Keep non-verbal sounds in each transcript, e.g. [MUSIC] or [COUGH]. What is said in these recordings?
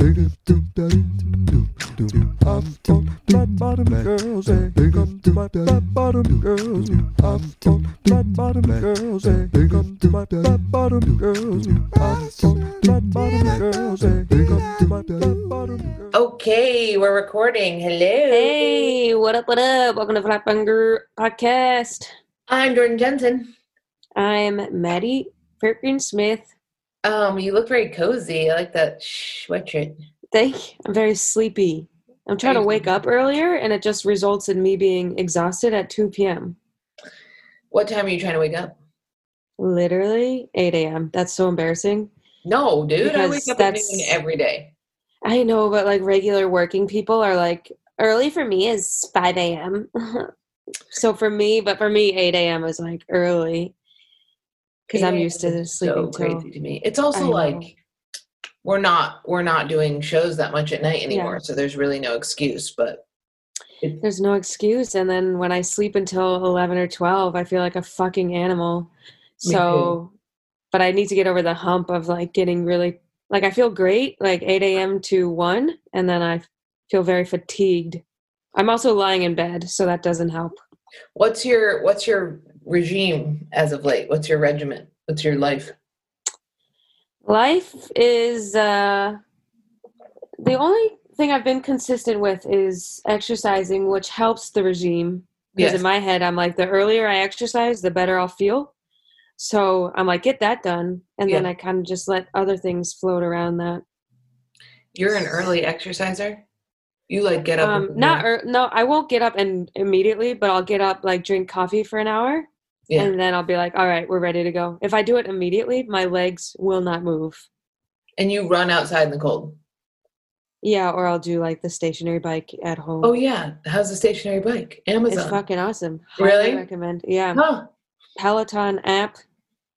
Flat bottom girls, hey, come to my flat bottom girls. I'm on flat bottom girls, hey, come to my flat bottom girls. I'm on flat bottom girls, hey, come to my flat bottom girls. Okay, we're recording. Hello. Hey, what up, what up? Welcome to Flat Bottom Girls Podcast. I'm Jordan Jensen. I'm Maddie Fairgreen Smith. Um, you look very cozy. I like that sweatshirt. Thank you. I'm very sleepy. I'm trying to wake up earlier, and it just results in me being exhausted at 2 p.m. What time are you trying to wake up? Literally 8 a.m. That's so embarrassing. No, dude, I wake up at noon every day. I know, but like regular working people are like, early for me is 5 a.m. [LAUGHS] so for me, but for me, 8 a.m. is like early because I'm used to sleeping so crazy to me. It's also like we're not we're not doing shows that much at night anymore, Yeah. so there's really no excuse. But There's no excuse. And then when I sleep until 11 or 12, I feel like a fucking animal. So, but I need to get over the hump of like getting really, like, I feel great, like 8 a.m. to 1, and then I feel very fatigued. I'm also lying in bed, so that doesn't help. what's your what's your regime as of late? What's your regiment? What's your life? Life is, uh, the only thing I've been consistent with is exercising, which helps the regime. Because Yes. in my head, I'm like, the earlier I exercise, the better I'll feel. So I'm like, get that done. And then I kind of just let other things float around that. You're an early exerciser. You like get up. Um, not, er, no, I won't get up and immediately, but I'll get up, like drink coffee for an hour. Yeah. And then I'll be like, all right, we're ready to go. If I do it immediately, my legs will not move. and you run outside in the cold. Yeah, or I'll do like the stationary bike at home. Oh yeah, how's the stationary bike? Amazon. It's fucking awesome. Really? recommend. Yeah. Huh. Peloton app.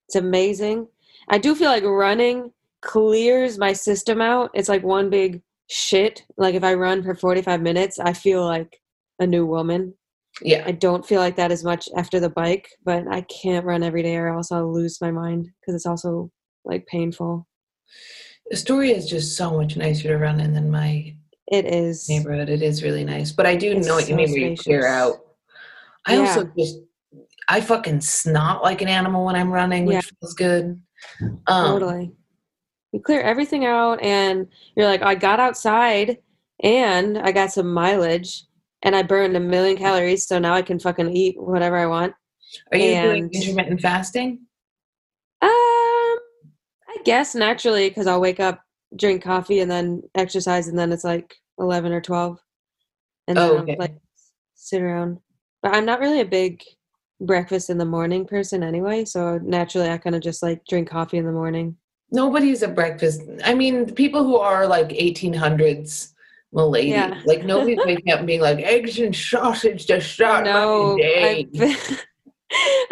It's amazing. I do feel like running clears my system out. It's like one big shit. Like if I run for 45 minutes, I feel like a new woman. Yeah. I don't feel like that as much after the bike, but I can't run every day or else I'll lose my mind because it's also like painful. Astoria is just so much nicer to run in than my It is. neighborhood. It is really nice. But I do It's know what you so mean where you clear out. I Yeah. also just I fucking snot like an animal when I'm running, which Yeah. feels good. Um, Totally. You clear everything out, and you're like, I got outside and I got some mileage and I burned a million calories, so now I can fucking eat whatever I want. Are you doing intermittent fasting? Um, I guess naturally, because I'll wake up, drink coffee, and then exercise, and then it's like 11 or 12. And then Oh, I'm like, sit around. But I'm not really a big breakfast in the morning person anyway, so naturally I kind of just like drink coffee in the morning. Nobody's a breakfast. I mean, people who are like 1800s milady, Yeah. like nobody's waking up and being like eggs and sausage to start no, my day. I,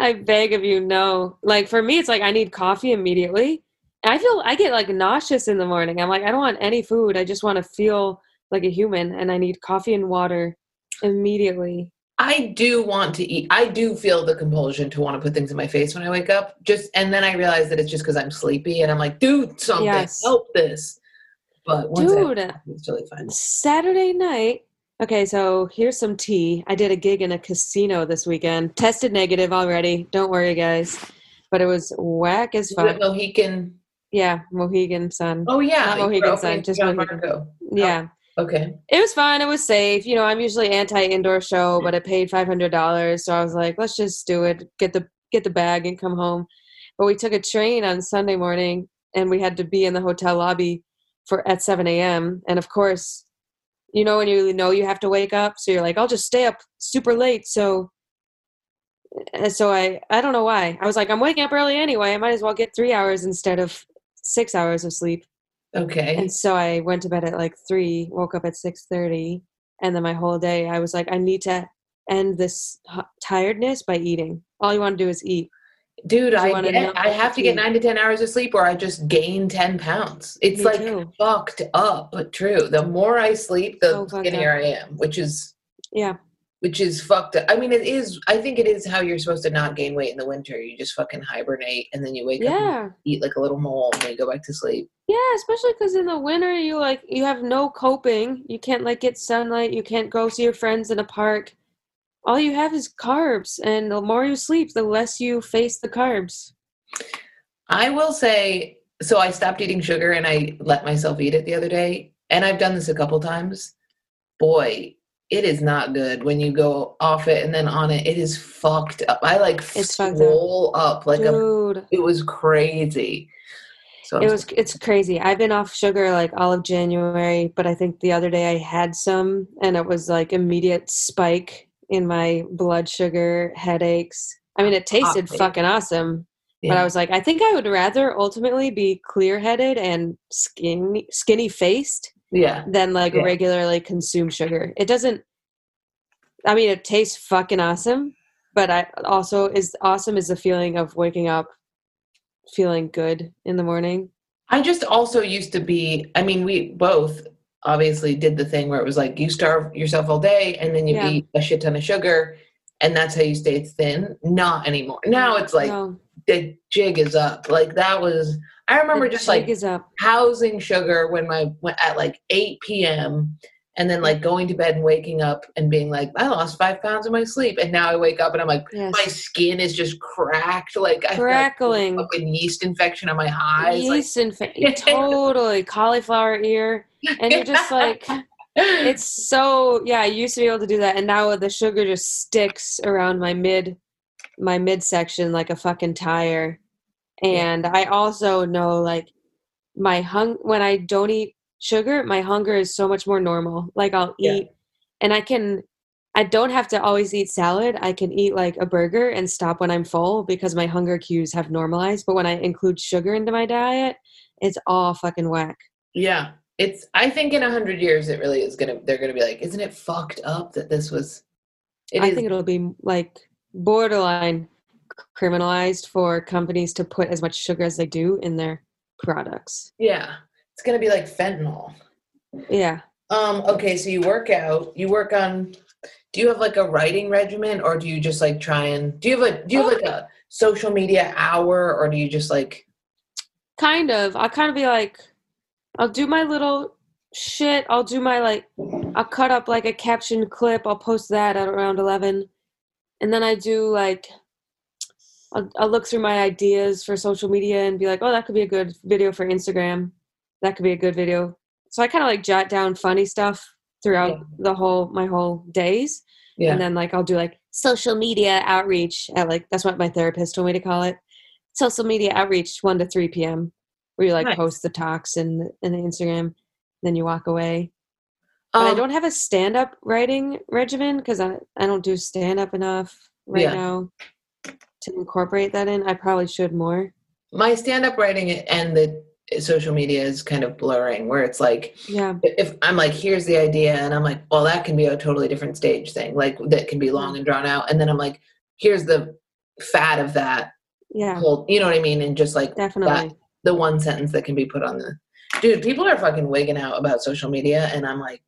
[LAUGHS] I beg of you, no. Like for me, it's like I need coffee immediately. And I feel I get like nauseous in the morning. I'm like, I don't want any food. I just want to feel like a human, and I need coffee and water immediately. I do want to eat. I do feel the compulsion to want to put things in my face when I wake up. Just and then I realize that it's just because I'm sleepy, and I'm like, dude, something Yes. help this. But once I have Dude. coffee, it's totally fine. Saturday night. Okay, so here's some tea. I did a gig in a casino this weekend. Tested negative already. Don't worry, guys. But it was whack as fuck. Mohican? Yeah, Mohegan Sun. Oh yeah, Not Mohegan Sun, just Mohegan. Marco. Yeah. Okay. It was fun. It was safe. You know, I'm usually anti indoor show, but it paid five hundred dollars, so I was like, let's just do it. Get the get the bag and come home. But we took a train on Sunday morning, and we had to be in the hotel lobby for at seven a.m. And of course, you know when you know you have to wake up, so you're like, I'll just stay up super late. So, and so I I don't know why I was like, I'm waking up early anyway. I might as well get three hours instead of six hours of sleep. Okay. And so I went to bed at like three, woke up at six thirty, and then my whole day I was like, I need to end this h- tiredness by eating. All you want to do is eat. Dude, I get, I have to get nine to ten hours of sleep, or I just gain ten pounds. It's Me like too. fucked up, but true. The more I sleep, the fucked skinnier up. I am, which is Yeah, which is fucked up. I mean, it is. I think it is how you're supposed to not gain weight in the winter. You just fucking hibernate, and then you wake up, and yeah, eat like a little mole, and then you go back to sleep. yeah. Especially because in the winter you like you have no coping. You can't like get sunlight. You can't go see your friends in a park. All you have is carbs, and the more you sleep, the less you face the carbs. I will say, so I stopped eating sugar and I let myself eat it the other day, and I've done this a couple times. Boy, it is not good when you go off it and then on it. It is fucked up. I like It's fucked up. up like a. Dude, It was crazy. So it was it's crazy. I've been off sugar like all of January, but I think the other day I had some, and it was like immediate spike in my blood sugar, headaches. I mean, it tasted fucking awesome. But I was like, I think I would rather ultimately be clear headed and skinny skinny faced yeah. than like Yeah. regularly consume sugar. It doesn't I mean it tastes fucking awesome, but I also is awesome is the feeling of waking up feeling good in the morning. I just also used to be, I mean, we both obviously did the thing where it was like you starve yourself all day and then you Yeah. eat a shit ton of sugar and that's how you stay thin. Not anymore. Now it's like No, the jig is up. Like that was, I remember the just like is up. housing sugar when my, at like 8 p.m. and then like going to bed and waking up and being like, I lost five pounds in my sleep. And now I wake up and I'm like, Yes. my skin is just cracked. Like I Crackling. a fucking yeast infection on my eyes. Like, Yeast infection, [LAUGHS] totally cauliflower ear, and you're just like, it's [LAUGHS] so yeah. I used to be able to do that, and now the sugar just sticks around my mid, my midsection like a fucking tire. And I also know like my hung when I don't eat sugar, my hunger is so much more normal. Like I'll Yeah. eat, and I can. I don't have to always eat salad. I can eat like a burger and stop when I'm full because my hunger cues have normalized. But when I include sugar into my diet, it's all fucking whack. Yeah, it's. I think in a hundred years, it really is gonna. They're gonna be like, isn't it fucked up that this was? It I is- think it'll be like borderline criminalized for companies to put as much sugar as they do in their products. Yeah, it's gonna be like fentanyl. Yeah. Um. Okay, so you work out. You work on. Do you have like a writing regimen, or do you just like try and do you have a do you have like a social media hour, or do you just like? Kind of. I'll kind of be like, I'll do my little shit. I'll do my like, I'll cut up like a caption clip. I'll post that at around 11. And then I do like, I'll, I'll look through my ideas for social media and be like, oh, that could be a good video for Instagram. That could be a good video. So I kind of like jot down funny stuff throughout Yeah. the whole, my whole days. Yeah. And then like I'll do like social media outreach at like, that's what my therapist told me to call it. Social media outreach 1 to 3 p.m. where you like Nice. post the talks in the Instagram. Then you walk away. But I Um, don't have a stand up writing regimen because I, I don't do stand up enough right Yeah. now to incorporate that in. I probably should more. my stand-up writing and the social media is kind of blurring, where it's like Yeah. if I'm like, here's the idea, and I'm like, well, that can be a totally different stage thing, like that can be long and drawn out, and then I'm like, here's the fat of that Yeah. whole, you know what I mean, and just like Definitely. The one sentence that can be put on the, dude, people are fucking wigging out about social media, and I'm like,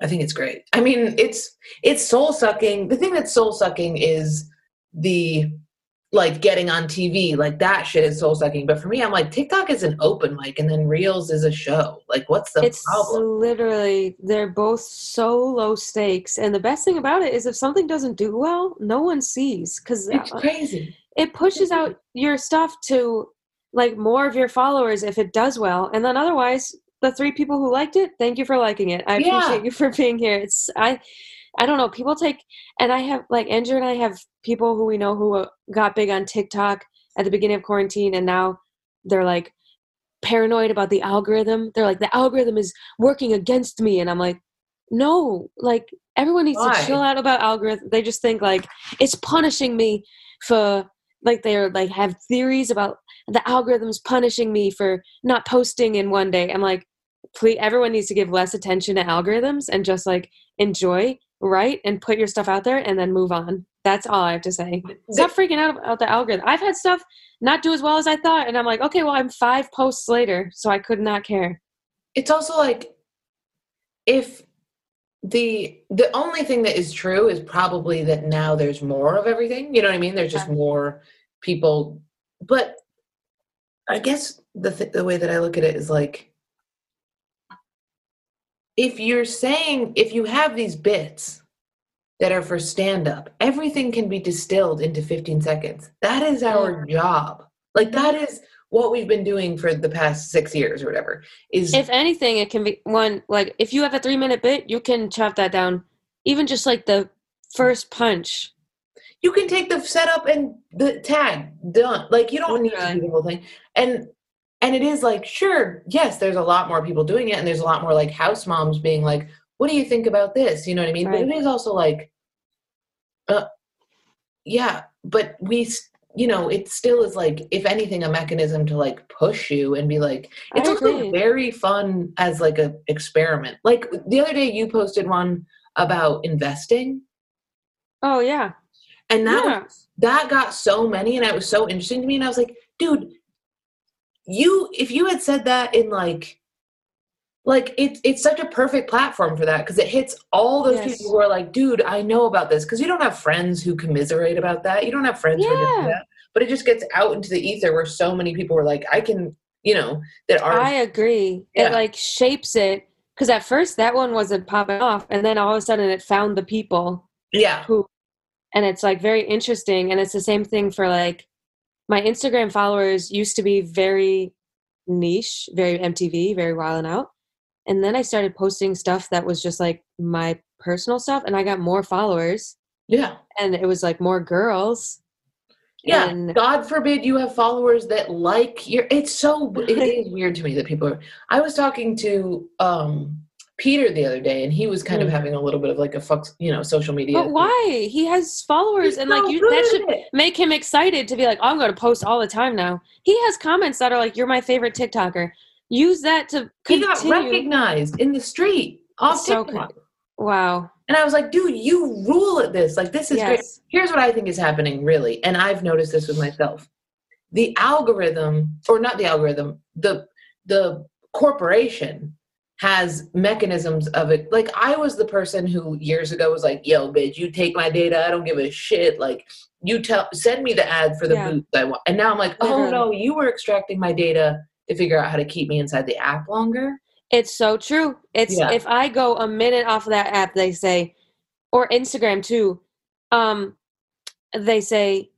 I think it's great. I mean, it's it's soul sucking. The thing that's soul sucking is the like getting on TV, like that shit is soul sucking. But for me, I'm like TikTok is an open mic, and then Reels is a show. Like, what's the it's problem? literally they're both so low stakes and the best thing about it is if something doesn't do well no one sees because It's uh, crazy. it pushes out your stuff to like more of your followers if it does well. And then otherwise the three people who liked it thank you for liking it. I Yeah. appreciate you for [LAUGHS] being here. It's i i don't know people take and i have like andrew and i have people who we know who uh, got big on tiktok at the beginning of quarantine and now they're like paranoid about the algorithm. They're like the algorithm is working against me. And i'm like no like everyone needs Why? to chill out about algorithm they just think like it's punishing me for like they're like have theories about the algorithms punishing me for not posting in one day. I'm like, please, everyone needs to give less attention to algorithms and just like enjoy, write, and put your stuff out there, and then move on. That's all I have to say. Stop freaking out about the algorithm. I've had stuff not do as well as I thought, and I'm like, okay, well, I'm five posts later, so I could not care. it's also like if the the only thing that is true is probably that now there's more of everything you know what i mean? There's just more people. But i guess the th- the way that i look at it is like if you're saying if you have these bits that are for stand up everything can be distilled into 15 seconds. That is our job. Like that is what we've been doing for the past 6 years or whatever is If anything, it can be one like if you have a three minute bit, you can chop that down. Even just like the first punch. you can take the setup and the tag done. Like you don't need to do the whole thing. And and it is like sure yes there's a lot more people doing it and there's a lot more like house moms being like what do you think about this? You know what i mean? But it is also like uh yeah but we you know it still is like if anything a mechanism to like push you and be like it's I also agree. very fun as like a experiment like the other day you posted one about investing Oh yeah. and that yeah. was that got so many and it was so interesting to me and i was like dude you if you had said that in like like it's it's such a perfect platform for that because it hits all those Yes. people who are like dude i know about this because you don't have friends who commiserate about that you don't have friends who do that but it just gets out into the ether where so many people were like i can you know that are I agree. Yeah. It like shapes it because at first that one wasn't popping off, and then all of a sudden it found the people yeah who, and it's like very interesting. And it's the same thing for like my Instagram followers used to be very niche, very MTV, very wild and out, and then I started posting stuff that was just like my personal stuff, and I got more followers, yeah and it was like more girls. Yeah, And- God forbid you have followers that like your. It's so [LAUGHS] it is weird to me that people are. I was talking to um Peter the other day, and he was kind of Mm. having a little bit of like a fuck, you know, social media. But why? He has followers, He's and so like you, that should make him excited to be like, I'm going to post all the time now. He has comments that are like, "You're my favorite TikToker." Use that to He got recognized in the street off So TikTok, wow. and I was like, dude, you rule at this. Like, this is great. Here's what I think is happening, really, and I've noticed this with myself. The algorithm, or not the algorithm, the the corporation has mechanisms of it. Like I was the person who years ago was like, "Yo, bitch, you take my data. I don't give a shit. Like you tell, send me the ad for the Yeah. boots I want." And now I'm like, "Oh Literally. no, you were extracting my data to figure out how to keep me inside the app longer." It's so true. It's Yeah. if I go a minute off of that app, they say, or Instagram too. Um, they say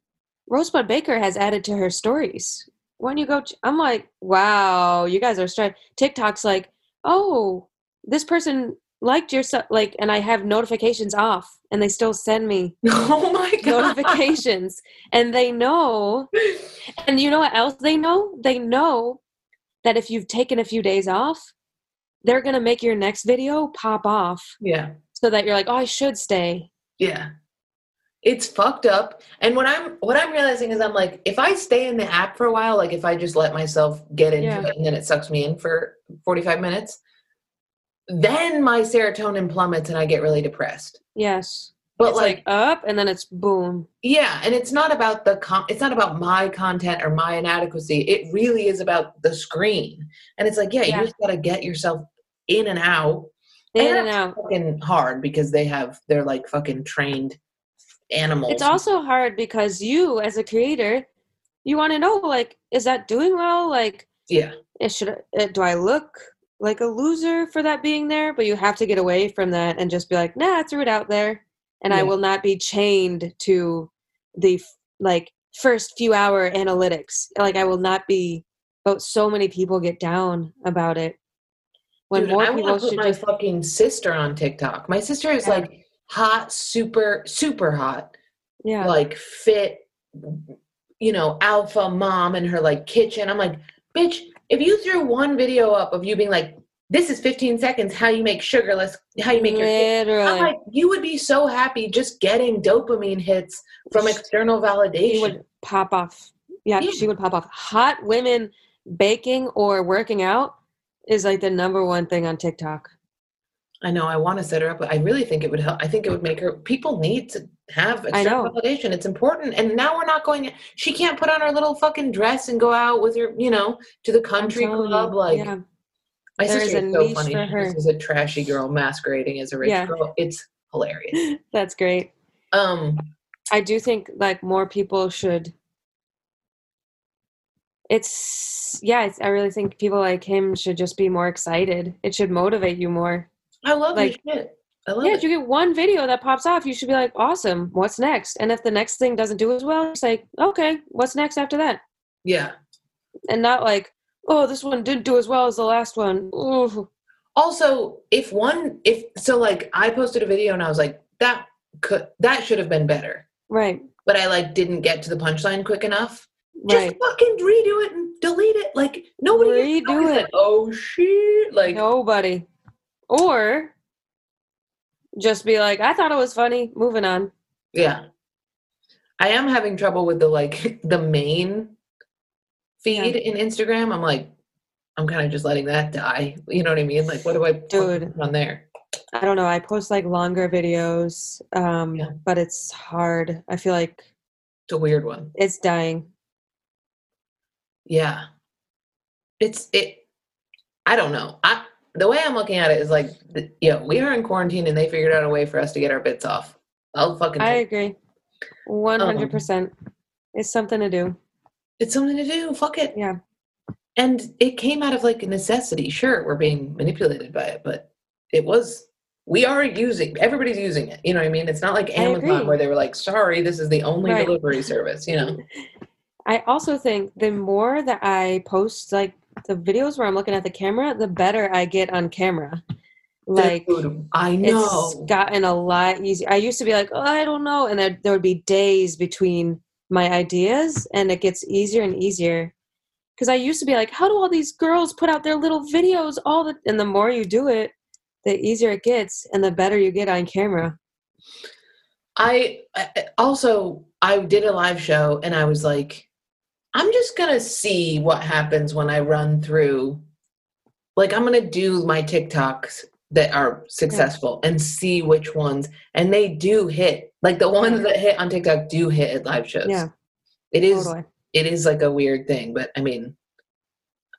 Rosebud Baker has added to her stories. When you go, ch- I'm like, wow, you guys are straight. TikTok's like, oh, this person liked your stuff, like, and I have notifications off, and they still send me [LAUGHS] Oh my god! notifications, and they know. [LAUGHS] And you know what else they know? They know that if you've taken a few days off, they're gonna make your next video pop off yeah. so that you're like, oh, I should stay. Yeah. It's fucked up. And what I'm what I'm realizing is I'm like, if I stay in the app for a while, like if I just let myself get into Yeah. it and then it sucks me in for 45 minutes, then my serotonin plummets and I get really depressed. Yes. But it's like, like, up and then it's boom. yeah, and it's not about the con- it's not about my content or my inadequacy. It really is about the screen. And it's like, yeah, Yeah. you just got to get yourself in and out. In and that's out. Fucking hard because they have they're like fucking trained animals. It's also hard because you, as a creator, you want to know, like, is that doing well? Like, yeah. it should uh, do I look like a loser for that being there? But you have to get away from that and just be like, nah, I threw it out there, and I will not be chained to the f- like first few hour analytics. Like, I will not be. But so many people get down about it. When Dude, more I people should my just fucking sister on TikTok. My sister is Yeah. like hot, super, super hot, yeah, like fit, you know, alpha mom in her like kitchen. I'm like, bitch, if you threw one video up of you being like, this is 15 seconds how you make sugarless, how you make your. Literally. I'm like, you would be so happy just getting dopamine hits from external validation she would pop off. Yeah, Yeah. she would pop off. Hot women baking or working out is like the number one thing on TikTok. I know I want to set her up, but I really think it would help. I think it would make her. People need to have external validation. It's important. And now we're not going. She can't put on her little fucking dress and go out with her, you know, to the country club. you, Like yeah. My there is sister a is so funny. for her. This is a trashy girl masquerading as a rich Yeah. girl. It's hilarious. [LAUGHS] That's great. Um, I do think like more people should. It's yeah, it's, I really think people like him should just be more excited. It should motivate you more. I love Like- this shit. I love it. Yeah, it. if you get one video that pops off, you should be like, awesome. What's next? And if the next thing doesn't do as well, it's like, okay, what's next after that? yeah. And not like, oh, this one didn't do as well as the last one. Ooh. Also, if one, if so, like I posted a video and I was like, that could that should have been better, Right, but I like didn't get to the punchline quick enough. Just fucking redo it and delete it. Like nobody Redo it. Like, oh shit! Like Nobody. Or just be like, I thought it was funny. Moving on. yeah, I am having trouble with the like [LAUGHS] the main feed in Instagram. I'm like, I'm kind of just letting that die. You know what I mean? Like, what do I put Dude. on there? I don't know. I post like longer videos, um, Yeah. but it's hard. I feel like It's a weird one. it's dying. Yeah. It's it I don't know. I the way I'm looking at it is like yeah, we are in quarantine and they figured out a way for us to get our bits off. I'll fucking I agree. 100%. It's something to do. It's something to do. Fuck it. Yeah. And it came out of like a necessity. Sure, we're being manipulated by it, but it was we are using everybody's using it. You know what I mean? It's not like Amazon where they were like, sorry, this is the only Right. delivery service, you know? [LAUGHS] I also think the more that I post like the videos where I'm looking at the camera, the better I get on camera. Like Dude, I it's know. gotten a lot easier. I used to be like, oh, I don't know, and there, there would be days between my ideas, and it gets easier and easier. Because I used to be like, how do all these girls put out their little videos all the? And the more you do it, the easier it gets, and the better you get on camera. I also I did a live show and I was like, I'm just gonna see what happens when I run through. Like I'm gonna do my TikToks that are successful and see which ones, and they do hit. Like the ones that hit on TikTok do hit at live shows. Yeah, it is. totally. It is like a weird thing, but I mean,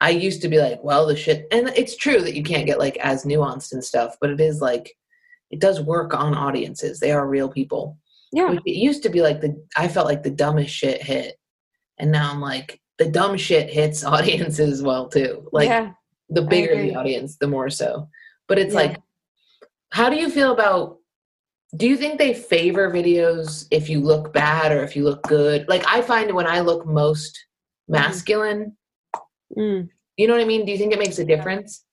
I used to be like, well, the shit, and it's true that you can't get like as nuanced and stuff, but it is like, it does work on audiences. They are real people. Yeah, It used to be like the I felt like the dumbest shit hit, and now I'm like the dumb shit hits [LAUGHS] audiences well too. Like yeah. the bigger the audience, the more so. But it's Yeah. like, how do you feel about? Do you think they favor videos if you look bad or if you look good? Like I find when I look most masculine, Mm. you know what I mean. Do you think it makes a difference?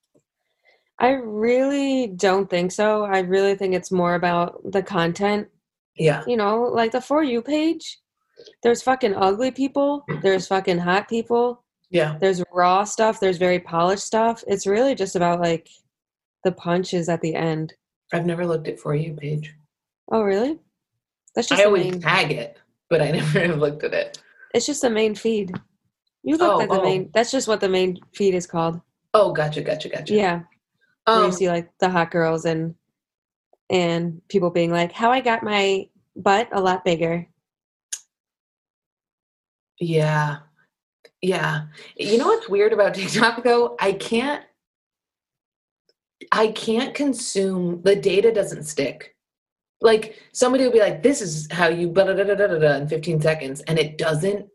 I really don't think so. I really think it's more about the content. Yeah, You know, like the For You page. There's fucking ugly people. There's fucking hot people. yeah. There's raw stuff. There's very polished stuff. It's really just about like the punches at the end. I've never looked at for you page. Oh, really? That's just I always main. tag it, but I [LAUGHS] never have looked at it. It's just the main feed. You look Oh, at the oh. main. That's just what the main feed is called. Oh, gotcha, gotcha, gotcha. Yeah. Um, you see like the hot girls and and people being like, "How I got my butt a lot bigger." Yeah. Yeah. You know what's weird about [LAUGHS] TikTok though? I can't I can't consume the data doesn't stick. Like somebody will be like, this is how you blah, da, da, da, da, da, da, in 15 seconds, and it doesn't.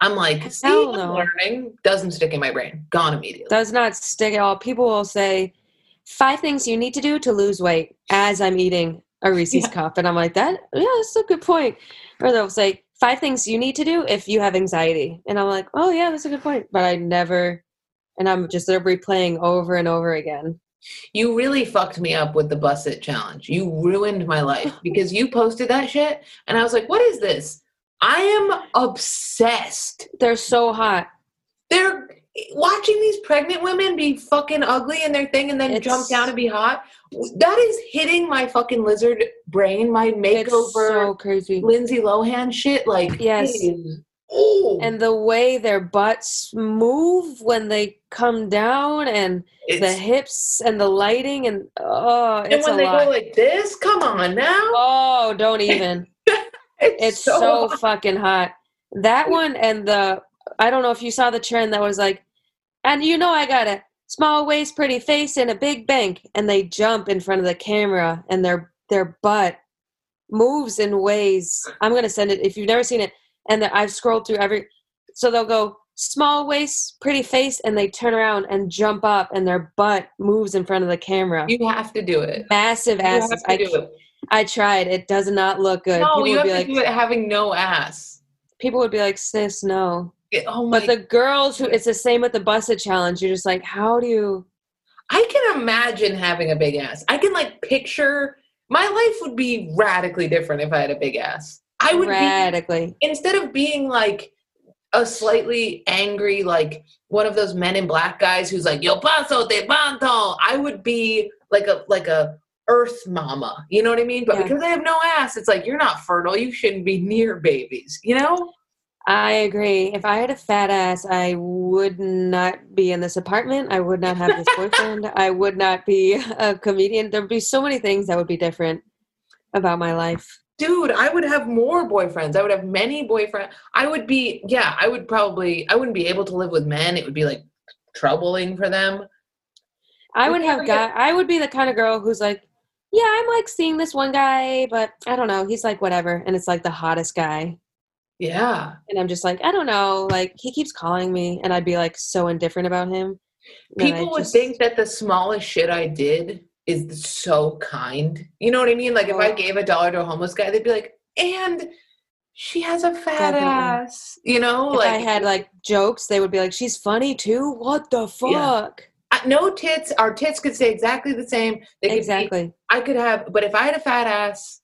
I'm like, see, I'm no. learning. Doesn't stick in my brain. Gone immediately. Does not stick at all. People will say five things you need to do to lose weight as I'm eating a Reese's Yeah. cup, and I'm like, that yeah, that's a good point. Or they'll say five things you need to do if you have anxiety, and I'm like, oh yeah, that's a good point. But I never, and I'm just they're replaying over and over again. You really fucked me up with the Buss It challenge. You ruined my life [LAUGHS] because you posted that shit, and I was like, what is this? I am obsessed They're so hot. they're watching these pregnant women be fucking ugly in their thing and then It's- jump down and be hot, that is hitting my fucking lizard brain, my It's so makeover crazy. Lindsay Lohan shit. Like, Yes. Ooh, And the way their butts move when they come down and the hips and the lighting and oh and it's when they lot. go like this, come on now. oh, don't even. [LAUGHS] It's, It's so, so fucking hot. That one and the I don't know if you saw the trend that was like, and you know I got a small waist, pretty face, and a big bank, and they jump in front of the camera, and their their butt moves in ways. I'm gonna send it if you've never seen it, and the, I've scrolled through every. So they'll go small waist, pretty face, and they turn around and jump up, and their butt moves in front of the camera. You have to do it. Massive asses. I do it. I tried. It does not look good. No, People you have to like, do it having no ass. people would be like, sis, no. It- oh my But the girls who it's the same with the Buss It challenge. You're just like, how do you I can imagine having a big ass. I can like picture my life would be radically different if I had a big ass. I would be radically? instead of being like a slightly angry, like one of those men in black guys who's like, Yo paso te panto, I would be like a like a earth mama. You know what I mean? But Yeah. because I have no ass, it's like you're not fertile. You shouldn't be near babies, you know? I agree. If I had a fat ass, I would not be in this apartment. I would not have this boyfriend. [LAUGHS] I would not be a comedian. There'd be so many things that would be different about my life. Dude i would have more boyfriends i would have many boyfriends i would be yeah i would probably i wouldn't be able to live with men it would be like troubling for them I Would would you ever have guy. I would be the kind of girl who's like, yeah, I'm like seeing this one guy, but I don't know. He's like whatever, and it's like the hottest guy. yeah and I'm just like, I don't know, like he keeps calling me, and I'd be like so indifferent about him. people would just- think that the smallest shit i did is so kind you know what i mean like if i gave a dollar to a homeless guy they'd be like and she has a fat Definitely. ass you know if like I had like jokes, they would be like, she's funny too. What the Yeah. fuck? I- no tits our tits could stay exactly the same they could be Exactly. I could have, but if I had a fat ass,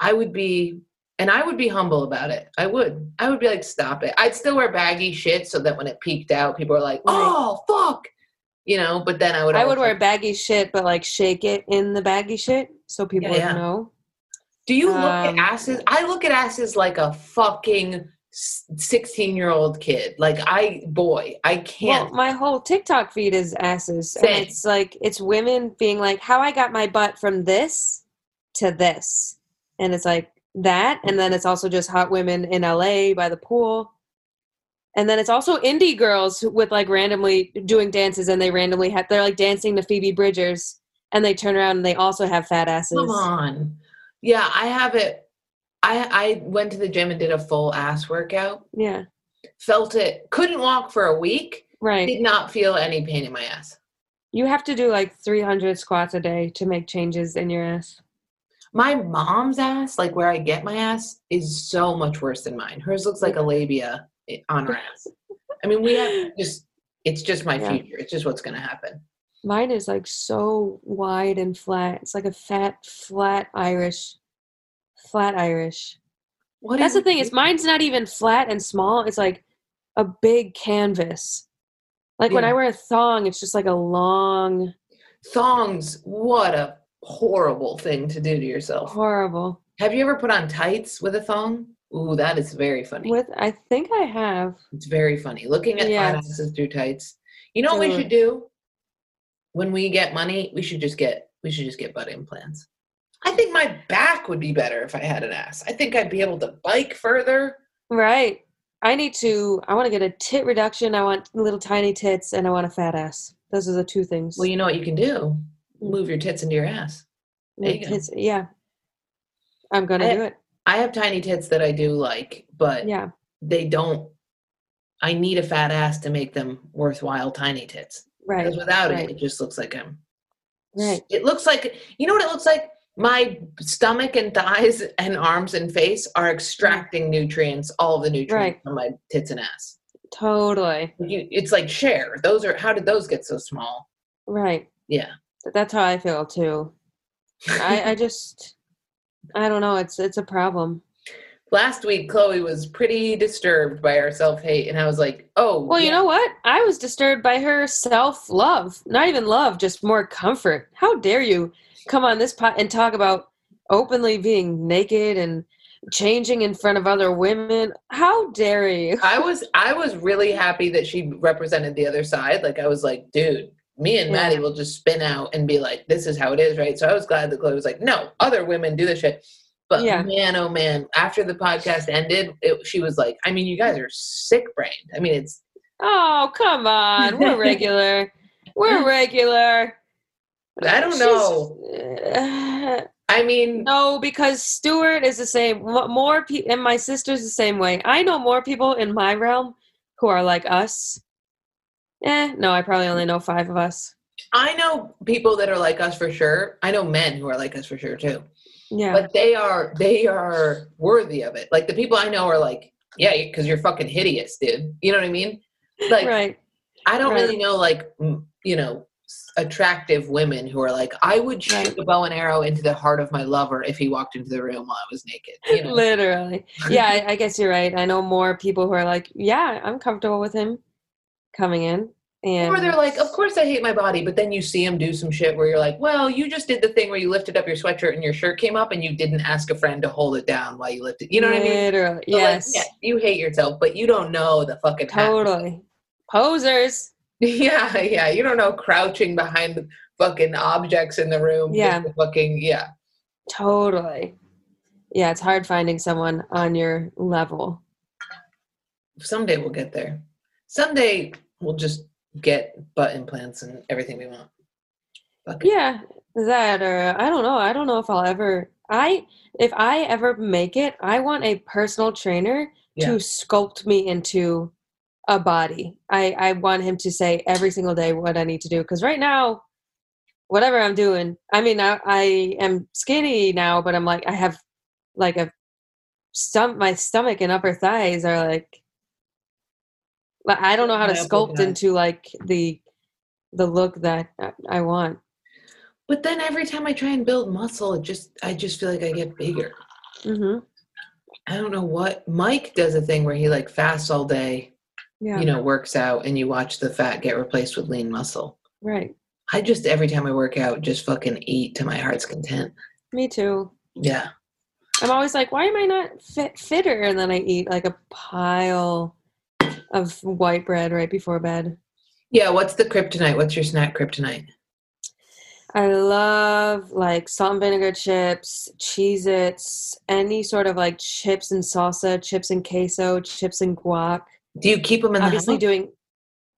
I would be, and I would be humble about it. I would. I would be like, stop it. I'd still wear baggy shit so that when it peaked out, people are like, oh, fuck. You know, but then I would. I would wear baggy shit, but like shake it in the baggy shit so people Yeah, would know. Do you look um, at asses? I look at asses like a fucking 16 year old kid. Like, I, boy, I can't. my whole TikTok feed is asses. Same. And it's like it's women being like, How I got my butt from this to this. And it's like that. And then it's also just hot women in LA by the pool. And then it's also indie girls with like randomly doing dances and they randomly have they're like dancing to Phoebe Bridgers and they turn around and they also have fat asses. Come on. Yeah, I have it. I, I went to the gym and did a full ass workout. Yeah. Felt it. Couldn't walk for a week. Right. did not feel any pain in my ass. You have to do like 300 squats a day to make changes in your ass. My mom's ass, like where I get my ass, is so much worse than mine. Hers looks like a labia on her ass. [LAUGHS] I mean, we have just, it's just my Yeah. future. It's just what's going to happen. Mine is like so wide and flat. It's like a fat, flat Irish. Flat Irish. What That's the thing. Is mine's not even flat and small. It's like a big canvas. Like when I wear a thong, it's just like a long, Thongs, what a horrible thing to do to yourself. horrible. Have you ever put on tights with a thong? Ooh, that is very funny. With I think I have. It's very funny. Looking at Yes. asses through tights. You know what we should do? When we get money, we should just get we should just get butt implants. I think my back would be better if I had an ass. I think I'd be able to bike further. Right. I need to I want to get a tit reduction. I want little tiny tits and I want a fat ass. Those are the two things. Well, you know what you can do? Mm. Move your tits into your ass. you tits- yeah. I'm gonna I- do it. I have tiny tits that I do like, but Yeah. they don't I need a fat ass to make them worthwhile tiny tits. Right. Because without right. it, it just looks like I'm Right. It looks like you know what it looks like? My stomach and thighs and arms and face are extracting nutrients, all the nutrients Right. from my tits and ass. Totally. You, it's like share. Those are how did those get so small? Right. Yeah. That's how I feel too. I, I [LAUGHS] just I don't know. It's it's a problem. last week Chloe was pretty disturbed by our self hate, and I was like, oh, Well, you know what? I was disturbed by her self love. Not even love, just more comfort. How dare you come on this pot and talk about openly being naked and changing in front of other women? How dare you? I was I was really happy that she represented the other side. Like I was like, dude, me and Yeah. Maddie will just spin out and be like, this is how it is, right? So I was glad that Chloe was like, no, other women do this shit. But Yeah. man, oh man, after the podcast ended, it, she was like, I mean, you guys are sick brained. I mean, it's Oh, come on. We're [LAUGHS] regular. We're regular. I don't know. She's- I mean, No, because Stuart is the same. More people, and my sister's the same way. I know more people in my realm who are like us. Eh, no, I probably only know five of us. I know people that are like us for sure. I know men who are like us for sure too. Yeah, But they are they are worthy of it. Like the people I know are like, yeah, because you're fucking hideous, dude. You know what I mean? Like right. I don't right. really know like you know attractive women who are like, I would shoot Right. a bow and arrow into the heart of my lover if he walked into the room while I was naked. You know? [LAUGHS] Literally. Yeah, I, I guess you're right. I know more people who are like, yeah, I'm comfortable with him coming in. And Or they're like, of course I hate my body, but then you see them do some shit where you're like, well, you just did the thing where you lifted up your sweatshirt and your shirt came up and you didn't ask a friend to hold it down while you lifted. You know what I mean? Literally. So, like, yes. yeah, you hate yourself, but you don't know the fucking. Totally. Posers. [LAUGHS] Yeah, yeah. You don't know crouching behind the fucking objects in the room. Yeah. fucking yeah. Totally. Yeah, it's hard finding someone on your level. Someday we'll get there. Someday we'll just get butt implants and everything we want. Fuck it. Yeah, that or I don't know. I don't know if I'll ever. I if I ever make it, I want a personal trainer Yeah. to sculpt me into a body. I I want him to say every single day what I need to do because right now, whatever I'm doing, I mean, I I am skinny now, but I'm like I have like a stum my stomach and upper thighs are like. Like, I don't know how to sculpt into like the the look that I- want. But then every time I try and build muscle, it just I just feel like I get bigger. hmm I don't know what Mike does a thing where he like fasts all day, Yeah. you know, works out, and you watch the fat get replaced with lean muscle. Right. I just every time I work out, just fucking eat to my heart's content. Me too. Yeah. I'm always like, why am I not fit, fitter? And then I eat like a pile of white bread right before bed. Yeah, what's the kryptonite? What's your snack kryptonite? I love like salt and vinegar chips, Cheez Its, any sort of like chips and salsa, chips and queso, chips and guac. Do you keep them in the Obviously, house? doing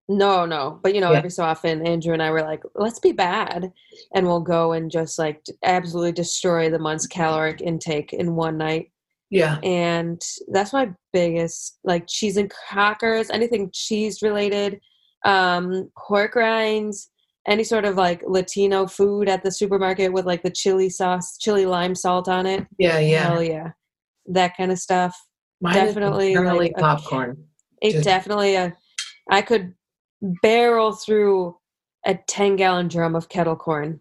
no, no, but you know, Yeah. every so often, Andrew and I were like, let's be bad. And we'll go and just like absolutely destroy the month's caloric intake in one night. Yeah. and that's my biggest like cheese and crackers anything cheese related um pork rinds any sort of like latino food at the supermarket with like the chili sauce chili lime salt on it Yeah, yeah. hell yeah that kind of stuff Mine definitely, like, a- popcorn. it Just- definitely a i could barrel through a 10 gallon drum of kettle corn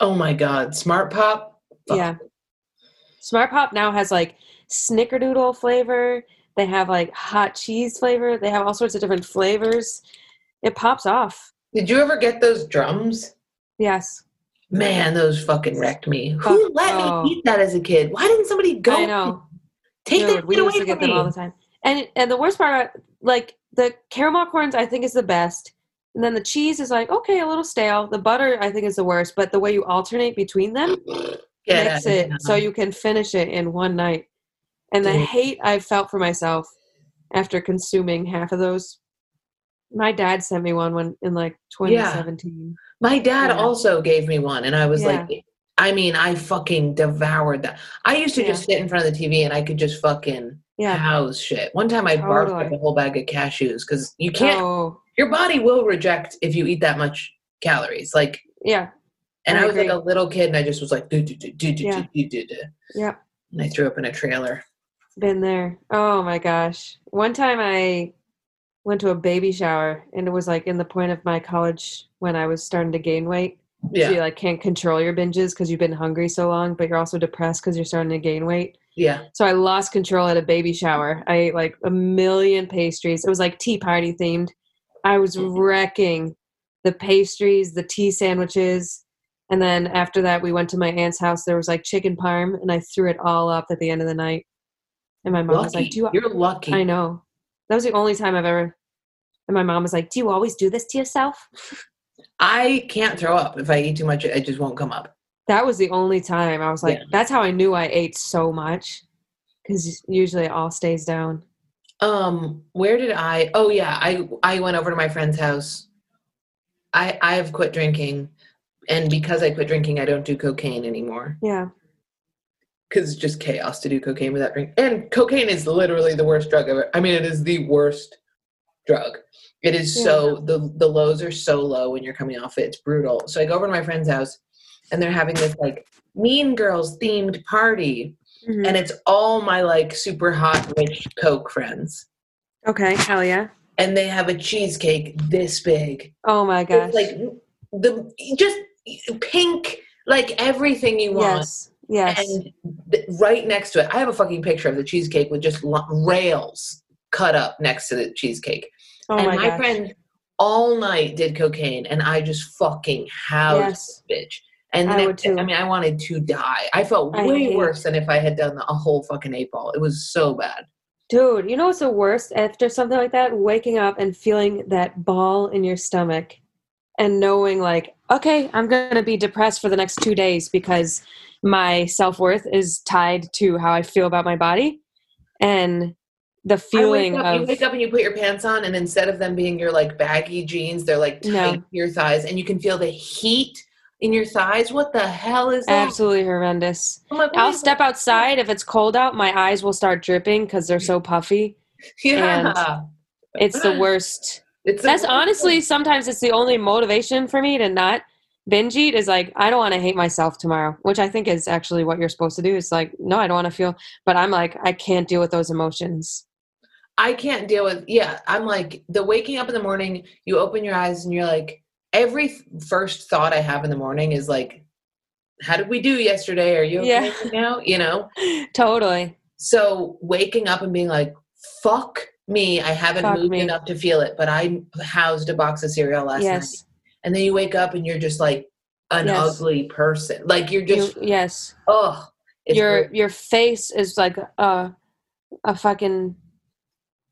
Oh my god, Smart Pop. Yeah. Smart Pop now has like snickerdoodle flavor. They have like hot cheese flavor. They have all sorts of different flavors. It pops off. Did you ever get those drums? Yes. Man, those fucking wrecked me. Who let oh. me eat that as a kid? Why didn't somebody go? I know. Take Dude, that we used away to get from them all the time. And and the worst part about like the caramel corns I think is the best. And then the cheese is like, okay, a little stale. The butter I think is the worst, but the way you alternate between them Get mix it here. so you can finish it in one night. And the hate I felt for myself after consuming half of those. My dad sent me one when in like 2017. My dad Yeah. also gave me one, and I was Yeah. like, I mean, I fucking devoured that. I used to just sit in front of the TV and I could just fucking Yeah. house shit. One time I barfed up a whole bag of cashews because you can't, Oh, your body will reject if you eat that much calories. Like, yeah. And I I, was like a little kid and I just was like, do, do, do, do, do, Yeah. do, do, do. Yeah. And I threw up in a trailer. Been there. Oh my gosh. One time I went to a baby shower and it was like in the point of my college when I was starting to gain weight. Yeah. So you like can't control your binges because you've been hungry so long, but you're also depressed because you're starting to gain weight. Yeah. So I lost control at a baby shower. I ate like a million pastries. It was like tea party themed. I was Mm-hmm. wrecking the pastries, the tea sandwiches. And then after that, we went to my aunt's house. There was like chicken parm, and I threw it all up at the end of the night. And my mom was like, Do you You're lucky. I know. That was the only time I've ever. And my mom was like, "Do you always do this to yourself?" I can't throw up if I eat too much. It just won't come up. That was the only time I was like, Yeah. "That's how I knew I ate so much," because usually it all stays down. Um, where did I? Oh yeah, I I went over to my friend's house. I I have quit drinking, and because I quit drinking, I don't do cocaine anymore. Yeah, Because it's just chaos to do cocaine without drink. And cocaine is literally the worst drug ever. I mean, it is the worst drug. It is so the the lows are so low when you're coming off it. It's brutal. So I go over to my friend's house, and they're having this like Mean Girls themed party, Mhm. and it's all my like super hot rich coke friends. okay, hell yeah. and they have a cheesecake this big. Oh my gosh. It's like the just pink, like everything you want. yes, yes. And th- right next to it, I have a fucking picture of the cheesecake with just lo- rails cut up next to the cheesecake. oh and my, my, friend all night did cocaine, and I just fucking housed Yes. this bitch. And I next would day- too. I mean, I wanted to die. I felt I way worse than if I had done a whole fucking eight ball. It was so bad. Dude, you know what's the worst after something like that? Waking up and feeling that ball in your stomach and knowing, like, okay, I'm going to be depressed for the next two days because my self worth is tied to how I feel about my body. And the feeling up, you wake up and you put your pants on, and instead of them being your like baggy jeans, they're like tight No. to your thighs, and you can feel the heat in your thighs. What the hell is that? Absolutely horrendous. Oh like, what I'll step outside if it's cold out. My eyes will start dripping because they're so puffy. [LAUGHS] Yeah, It's the worst. It's That's [LAUGHS] honestly [LAUGHS] sometimes it's the only motivation for me to not binge eat is like I don't want to hate myself tomorrow, which I think is actually what you're supposed to do. It's like no, I don't want to feel, but I'm like I can't deal with those emotions. I can't deal with. Yeah, I'm like the waking up in the morning. You open your eyes and you're like, every th- first thought I have in the morning is like, "How did we do yesterday? Are you okay Yeah. now?" You know. [LAUGHS] totally. So waking up and being like, "Fuck me, I haven't Fuck moved me. enough to feel it," but I housed a box of cereal last night. and then you wake up and you're just like an Yes. ugly person. Like you're You, just yes. oh, your your face is like a a fucking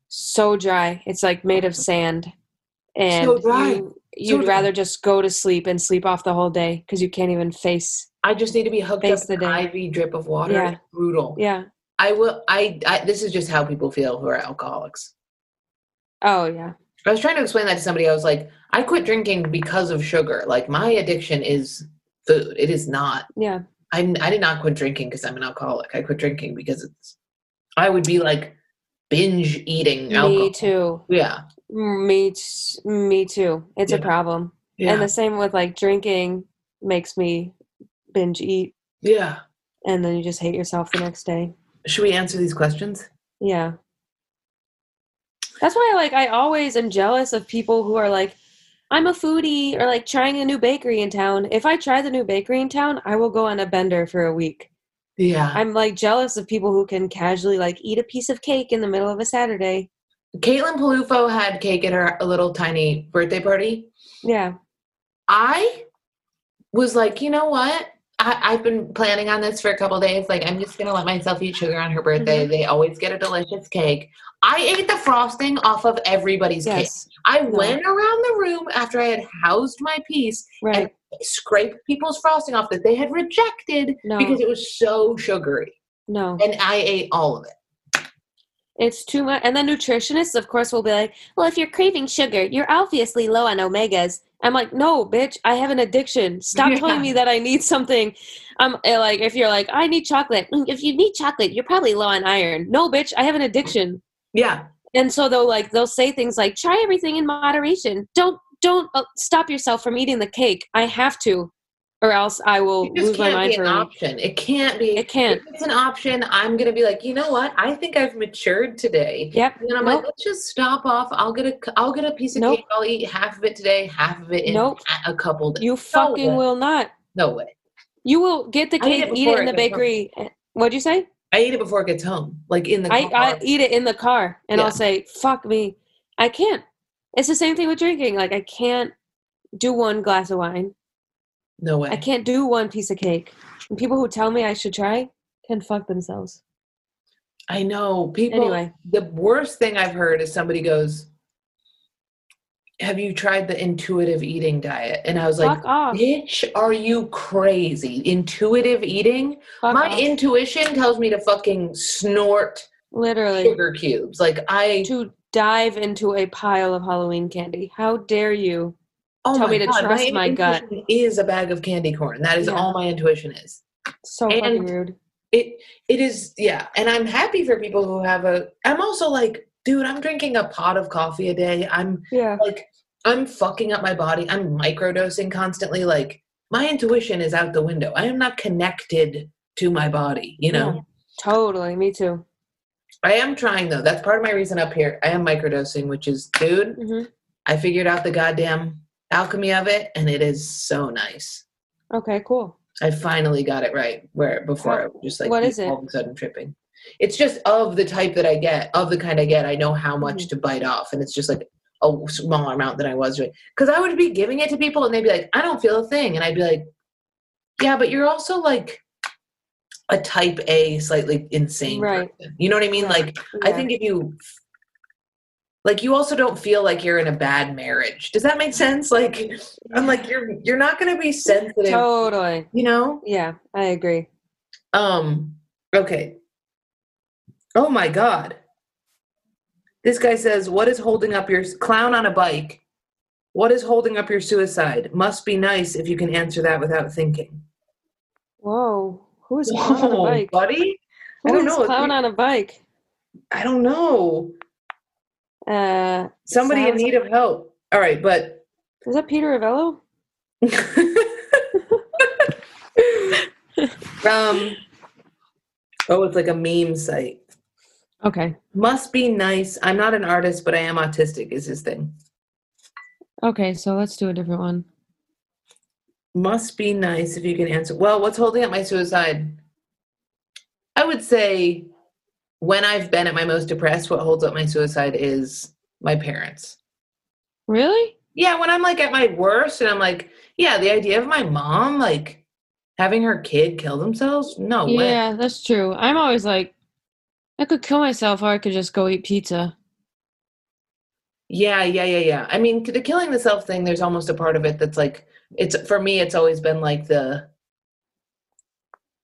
so dry. It's like made of sand, and So dry. you, you'd dry. rather just go to sleep and sleep off the whole day because you can't even face. I just need to be hooked up the day. IV drip of water. Yeah. It's brutal. Yeah. I will. I, I. This is just how people feel who are alcoholics. Oh yeah. I was trying to explain that to somebody. I was like, I quit drinking because of sugar. Like my addiction is food. It is not. Yeah. I I did not quit drinking because I'm an alcoholic. I quit drinking because it's. I would be like binge eating alcohol. Me too. Yeah. Me, me too. It's a problem. Yeah. And the same with like drinking makes me binge eat, yeah. and then you just hate yourself the next day. Should we answer these questions? Yeah. That's why like I always am jealous of people who are like I'm a foodie or like trying a new bakery in town. If I try the new bakery in town, I will go on a bender for a week. Yeah. I'm like jealous of people who can casually like eat a piece of cake in the middle of a Saturday. Caitlin Peluffo had cake at her a little tiny birthday party. Yeah. I was like, you know what? I, I've been planning on this for a couple days. Like, I'm just gonna let myself eat sugar on her birthday. Mm-hmm. They always get a delicious cake. I ate the frosting off of everybody's cake. I No. went around the room after I had housed my piece, Right. scraped people's frosting off that they had rejected No. because it was so sugary, No. and I ate all of it. It's too much. And the nutritionists, of course, will be like, well, if you're craving sugar, you're obviously low on omegas. I'm like, no, bitch, I have an addiction. Stop Yeah. telling me that I need something. I'm uh, like, if you're like, I need chocolate. Mm, If you need chocolate, you're probably low on iron. No, bitch, I have an addiction. Yeah, And so they'll like, they'll say things like, try everything in moderation. Don't, don't uh, stop yourself from eating the cake. I have to, or else I will it lose my can't mind be an a week. option. It can't be. It can't. If it's an option, I'm gonna be like, you know what? I think I've matured today. Yep. And I'm Nope. like, let's just stop off. I'll get a, I'll get a piece of Nope. cake. I'll eat half of it today, half of it in Nope. a couple days. You fucking way. will not. No way. You will get the cake, it eat it in the got drunk. bakery. Eh, what'd you say? I eat it before it gets home, like in the I, car. I eat it in the car and Yeah. I'll say, fuck me. I can't. It's the same thing with drinking. Like, I can't do one glass of wine. No way. I can't do one piece of cake. And people who tell me I should try can fuck themselves. I know people. Anyway. the worst thing I've heard is somebody goes, "Have you tried the intuitive eating diet?" And I was like, fuck off. "Bitch, are you crazy? Intuitive eating? Fuck My off. intuition tells me to fucking snort Literally. sugar cubes. Like I, To dive into a pile of Halloween candy. How dare you? Oh tell my me to God, trust my gut. intuition Is a bag of candy corn. That is Yeah. all my intuition is. So And- rude. it it is yeah and i'm happy for people who have a i'm also like dude i'm drinking a pot of coffee a day i'm Yeah. like i'm fucking up my body i'm microdosing constantly like my intuition is out the window i am not connected to my body you know Yeah. Totally. Me too. i am trying though that's part of my reason up here i am microdosing which is dude hmm i figured out the goddamn alchemy of it and it is so nice Okay, cool. I finally got it right. Where before I was just like what is all it? of a sudden tripping. It's just of the type that I get, of the kind I get. I know how much Mhm. to bite off, and it's just like a smaller amount than I was doing. Because I would be giving it to people, and they'd be like, "I don't feel a thing," and I'd be like, "Yeah, but you're also like a type A, slightly insane Right. person." You know what I mean? Like, I think if you like you also don't feel like you're in a bad marriage does that make sense like i'm like you're you're not going to be sensitive Totally. you know Yeah, I agree. um, okay. Oh my god. This guy says, What is holding up your clown on a bike? What is holding up your suicide? Must be nice if you can answer that without thinking. Whoa. Who is clown on a bike? buddy? I don't know. clown on a bike? I don't know. Uh, Somebody in need of help. All right, but is that Peter Avello? [LAUGHS] um Oh, it's like a meme site. Okay. Must be nice. I'm not an artist, but I am autistic, is his thing. Okay, so let's do a different one. Must be nice if you can answer. Well, what's holding up my suicide? I would say when I've been at my most depressed, what holds up my suicide is my parents. Really? Yeah, when I'm like at my worst and I'm like, yeah, the idea of my mom like having her kid kill themselves? No way. Yeah, that's true. I'm always like, I could kill myself or I could just go eat pizza. Yeah, yeah, yeah, yeah. I mean, the killing the self thing, there's almost a part of it that's like, it's for me, it's always been like the,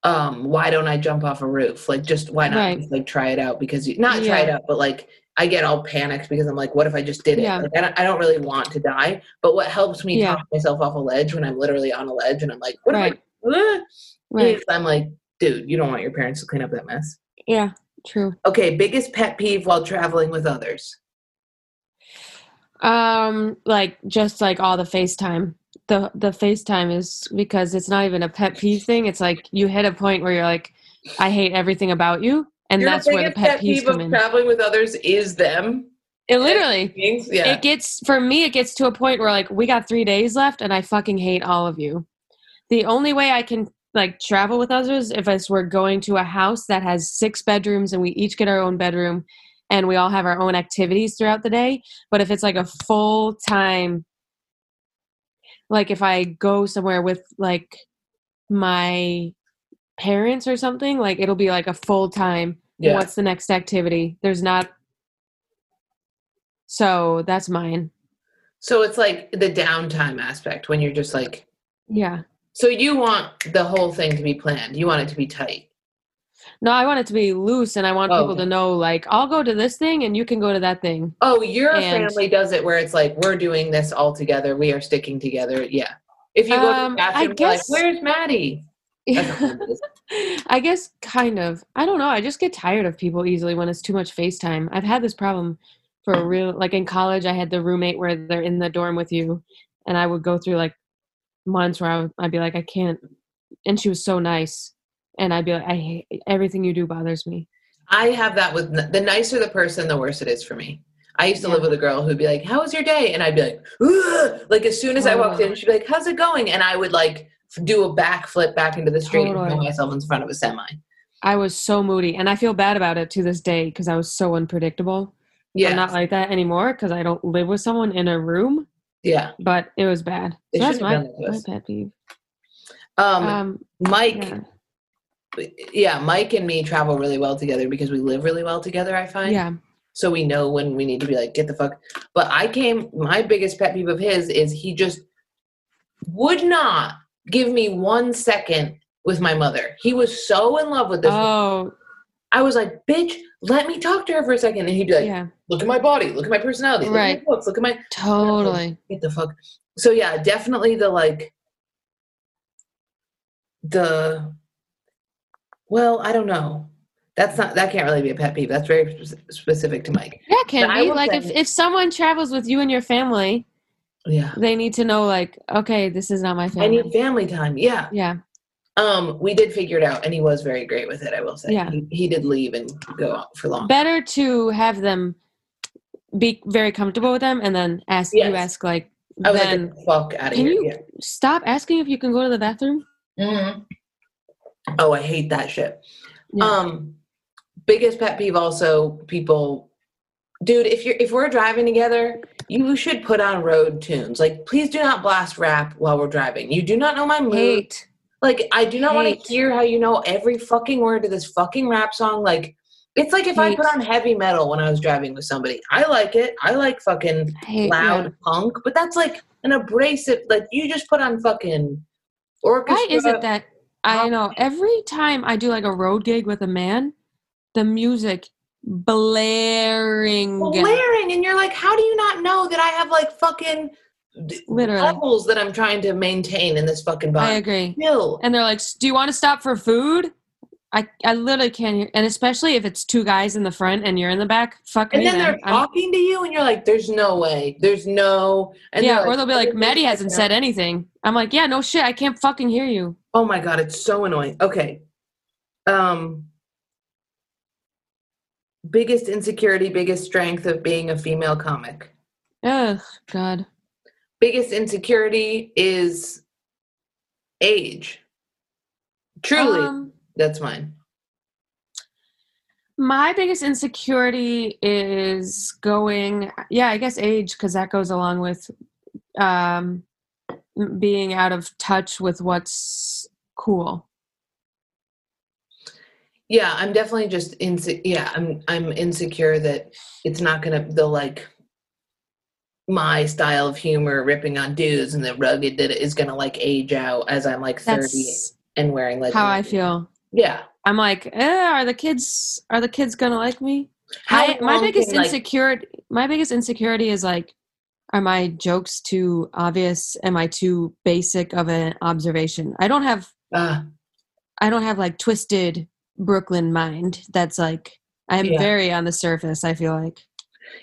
um, why don't I jump off a roof? Like, just why not Right. just, like try it out? Because you, not try it out, but like, I get all panicked because I'm like, what if I just did it? Yeah. Like, I, don't, I don't really want to die, but what helps me Yeah. talk myself off a ledge when I'm literally on a ledge and I'm like, what Right. if I, Right. [LAUGHS] I'm like, dude, you don't want your parents to clean up that mess. Yeah, true. Okay, biggest pet peeve while traveling with others. Um, like just like all the FaceTime. The the FaceTime is because it's not even a pet peeve thing. It's like you hit a point where you're like, I hate everything about you, and Your that's where the biggest pet peeve of in. traveling with others is them. It literally Yeah. it gets for me it gets to a point where like we got three days left and i fucking hate all of you the only way i can like travel with others if it's we're going to a house that has six bedrooms and we each get our own bedroom and we all have our own activities throughout the day but if it's like a full time like if i go somewhere with like my parents or something like it'll be like a full time yeah. what's the next activity there's not so that's mine So it's like the downtime aspect when you're just like, yeah so you want the whole thing to be planned. You want it to be tight. No i want it to be loose and i want Oh, people okay. to know like i'll go to this thing and you can go to that thing Oh, your And- family does it where it's like, we're doing this all together. We are sticking together. Yeah. If you go to the Um, bathroom, I you're like, where's Maddie? [LAUGHS] That's what it is. i guess kind of i don't know i just get tired of people easily when it's too much facetime i've had this problem for a real like in college i had the roommate where they're in the dorm with you and i would go through like months where I would, i'd be like i can't and she was so nice and i'd be like i hate everything you do bothers me I have that with the nicer the person, the worse it is for me. I used to Yeah. live with a girl who'd be like, "How was your day?" And I'd be like, Ugh! "Like as soon as I walked in, she'd be like, "How's it going?" And I would like do a backflip back into the street and Totally. throw myself in front of a semi. I was so moody, and I feel bad about it to this day because I was so unpredictable. Yeah. I'm not like that anymore because I don't live with someone in a room. yeah. But it was bad. So that's my, done that to my pet peeve. Um, Um, Mike, yeah. Yeah. Mike and me travel really well together because we live really well together. I find. yeah. So we know when we need to be like, get the fuck. But I came. My biggest pet peeve of his is he just would not give me one second with my mother. He was so in love with this. Oh, I was like, bitch, let me talk to her for a second. And he'd be like, yeah. look at my body, look at my personality, look Right. at my books, look at my [LAUGHS] Totally. get the fuck. So yeah, definitely the like the well, I don't know. That's not that can't really be a pet peeve. That's very specific to Mike. Yeah, it can But I be. Like if, say- if someone travels with you and your family, Yeah. they need to know like, okay, this is not my family. I need family time. Yeah. yeah. Um, we did figure it out and he was very great with it, I will say. Yeah. He, he did leave and go out for long. Better to have them be very comfortable with them and then ask Yes. you ask like I was then like, fuck out of can here. you Yeah. stop asking if you can go to the bathroom? Mhm. Oh, I hate that shit. Yeah. Um, biggest pet peeve also people, dude. If you're if we're driving together, you should put on road tunes. Like, please do not blast rap while we're driving. You do not know my mood. Hate. Like, I do not want to hear how you know every fucking word of this fucking rap song. Like, it's like if I put on heavy metal when I was driving with somebody. I like it. I like fucking Hate loud punk, but that's like an abrasive. Like, you just put on fucking orchestra. Why is it that I know every time I do like a road gig with a man, the music blaring. blaring and you're like how do you not know that i have like fucking Literally. levels that i'm trying to maintain in this fucking body? I agree. Chill. And they're like, "S- "Do you want to stop for food?" I I literally can't hear, and especially if it's two guys in the front and you're in the back. Fuck and me, then man. they're I'm- talking to you and you're like there's no way there's no and yeah, or they'll be like, "Maddie hasn't said anything." I'm like, "Yeah, no shit, I can't fucking hear you." oh my god it's so annoying okay um biggest insecurity biggest strength of being a female comic Ugh, God. biggest insecurity is age truly Um, that's mine my biggest insecurity is going. Yeah, I guess age because that goes along with um, being out of touch with what's cool. Yeah, I'm definitely just inse- yeah, I'm I'm insecure that it's not gonna the like my style of humor ripping on dudes and the rugged that is gonna like age out as I'm like 30 That's and wearing like how I feel. Yeah. I'm like, eh, are the kids are the kids gonna like me? How I, my biggest like- insecurity my biggest insecurity is like are my jokes too obvious am i too basic of an observation i don't have Uh, i don't have like twisted brooklyn mind that's like i'm Yeah. very on the surface i feel like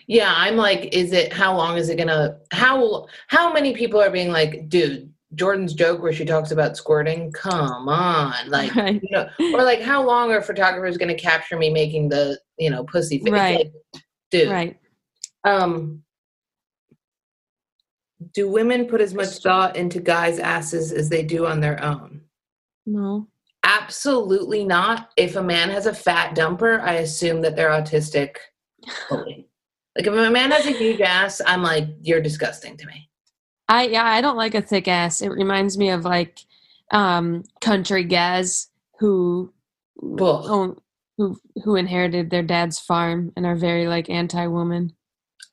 yeah, I'm like, is it how long is it gonna how how many people are being like, dude, Jordan's joke where she talks about squirting? Come on. Like [LAUGHS] right you know, or like how long are photographers gonna capture me making the, you know, pussy face? Right. Like, dude. right Um, do women put as much thought into guys' asses as they do on their own? no Absolutely not. If a man has a fat dumper, I assume that they're autistic [LAUGHS] like if a man has a huge ass, I'm like, you're disgusting to me. I yeah i don't like a thick ass it reminds me of like um country guys who own, who who inherited their dad's farm and are very like anti-woman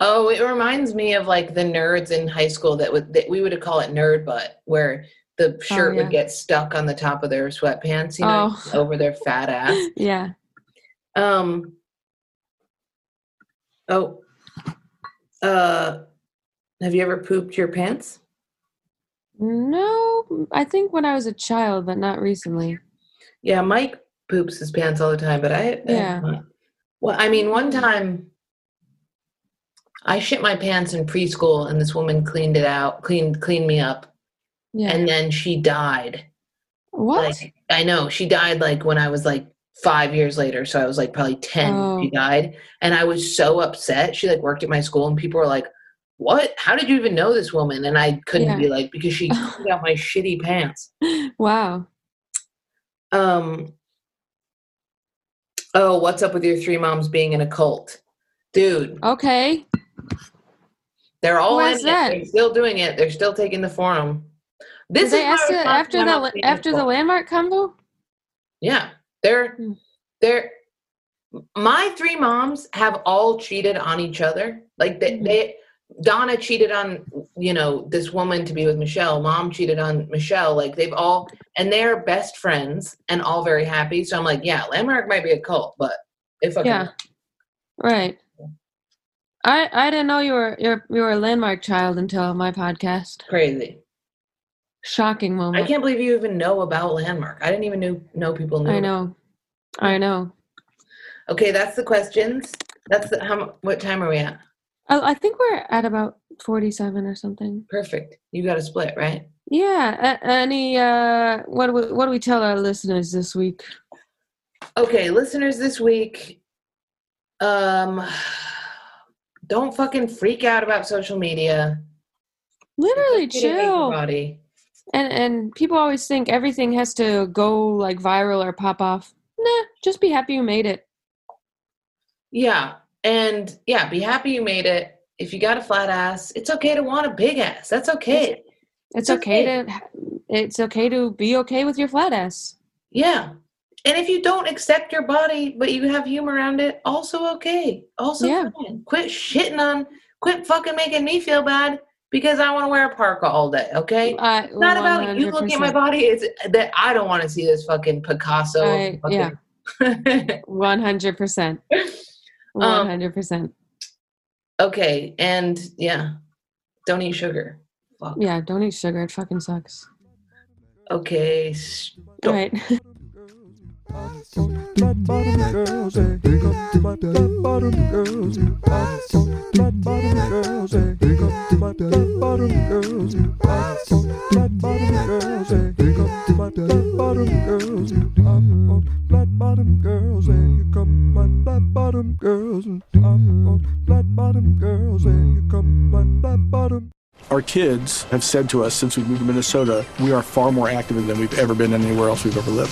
Oh, it reminds me of like the nerds in high school that would that we would call it nerd butt, where the shirt Oh, yeah. would get stuck on the top of their sweatpants, you know, Oh. [LAUGHS] over their fat ass. [LAUGHS] yeah Um. Oh. Uh. Have you ever pooped your pants? No, I think when I was a child, but not recently. Yeah, Mike poops his pants all the time, but I. I- Yeah. well, I mean, one time. I shit my pants in preschool, and this woman cleaned it out, cleaned cleaned me up, Yeah. and then she died. what? Like I know she died like when I was like five years later, so I was like probably ten. when oh. She Oh. died, and I was so upset. She like worked at my school, and people were like, "What? How did you even know this woman?" And I couldn't Yeah. be like because she [LAUGHS] cleaned out my shitty pants. wow. Um, Oh, what's up with your three moms being in a cult? Dude, Okay. they're all in it. that? They're still doing it. They're still taking the forum. Did This they ask it after the after the landmark combo? Yeah, they're Hmm. they're my three moms have all cheated on each other. Like they, Mhm. they Donna cheated on you know this woman to be with Michelle. Mom cheated on Michelle. Like they've all and they're best friends and all very happy. So I'm like, yeah, Landmark might be a cult, but if fucking Yeah. Right. I I didn't know you were you're you were a landmark child until my podcast. crazy. Shocking moment. I can't believe you even know about Landmark. I didn't even knew know people knew. I know. I know. Okay, that's the questions. That's the how. What time are we at? I, I think we're at about forty-seven or something. Perfect. You got a split, right? Yeah. A- any uh, what do we, what do we tell our listeners this week? Okay, listeners, this week, um, don't fucking freak out about social media. Literally It's okay to hate your chill. Body. And and people always think everything has to go like viral or pop off. Nah, just be happy you made it. Yeah, and yeah, be happy you made it. If you got a flat ass, it's okay to want a big ass. That's okay. It's It's okay okay. to it's okay to be okay with your flat ass. Yeah. And if you don't accept your body, but you have humor around it, also okay. Also Yeah. fine. Quit shitting on, quit fucking making me feel bad because I want to wear a parka all day, okay? I, It's not about you looking at my body. It's that I don't want to see this fucking Picasso. I- yeah. [LAUGHS] One hundred percent. One Um, hundred percent. okay, and yeah, don't eat sugar. Fuck. Yeah, don't eat sugar. It fucking sucks. Okay. stop. Right. [LAUGHS] Flat bottom girls, hey, come to my flat bottom girls. Flat bottom girls, hey, come to my flat bottom girls. Flat bottom girls, hey, come to my flat bottom girls. I'm on flat bottom girls, hey, you come my flat bottom girls. I'm on flat bottom girls, hey, you come my flat bottom. Our kids have said to us since we moved to Minnesota, we are far more active than we've ever been anywhere else we've ever lived.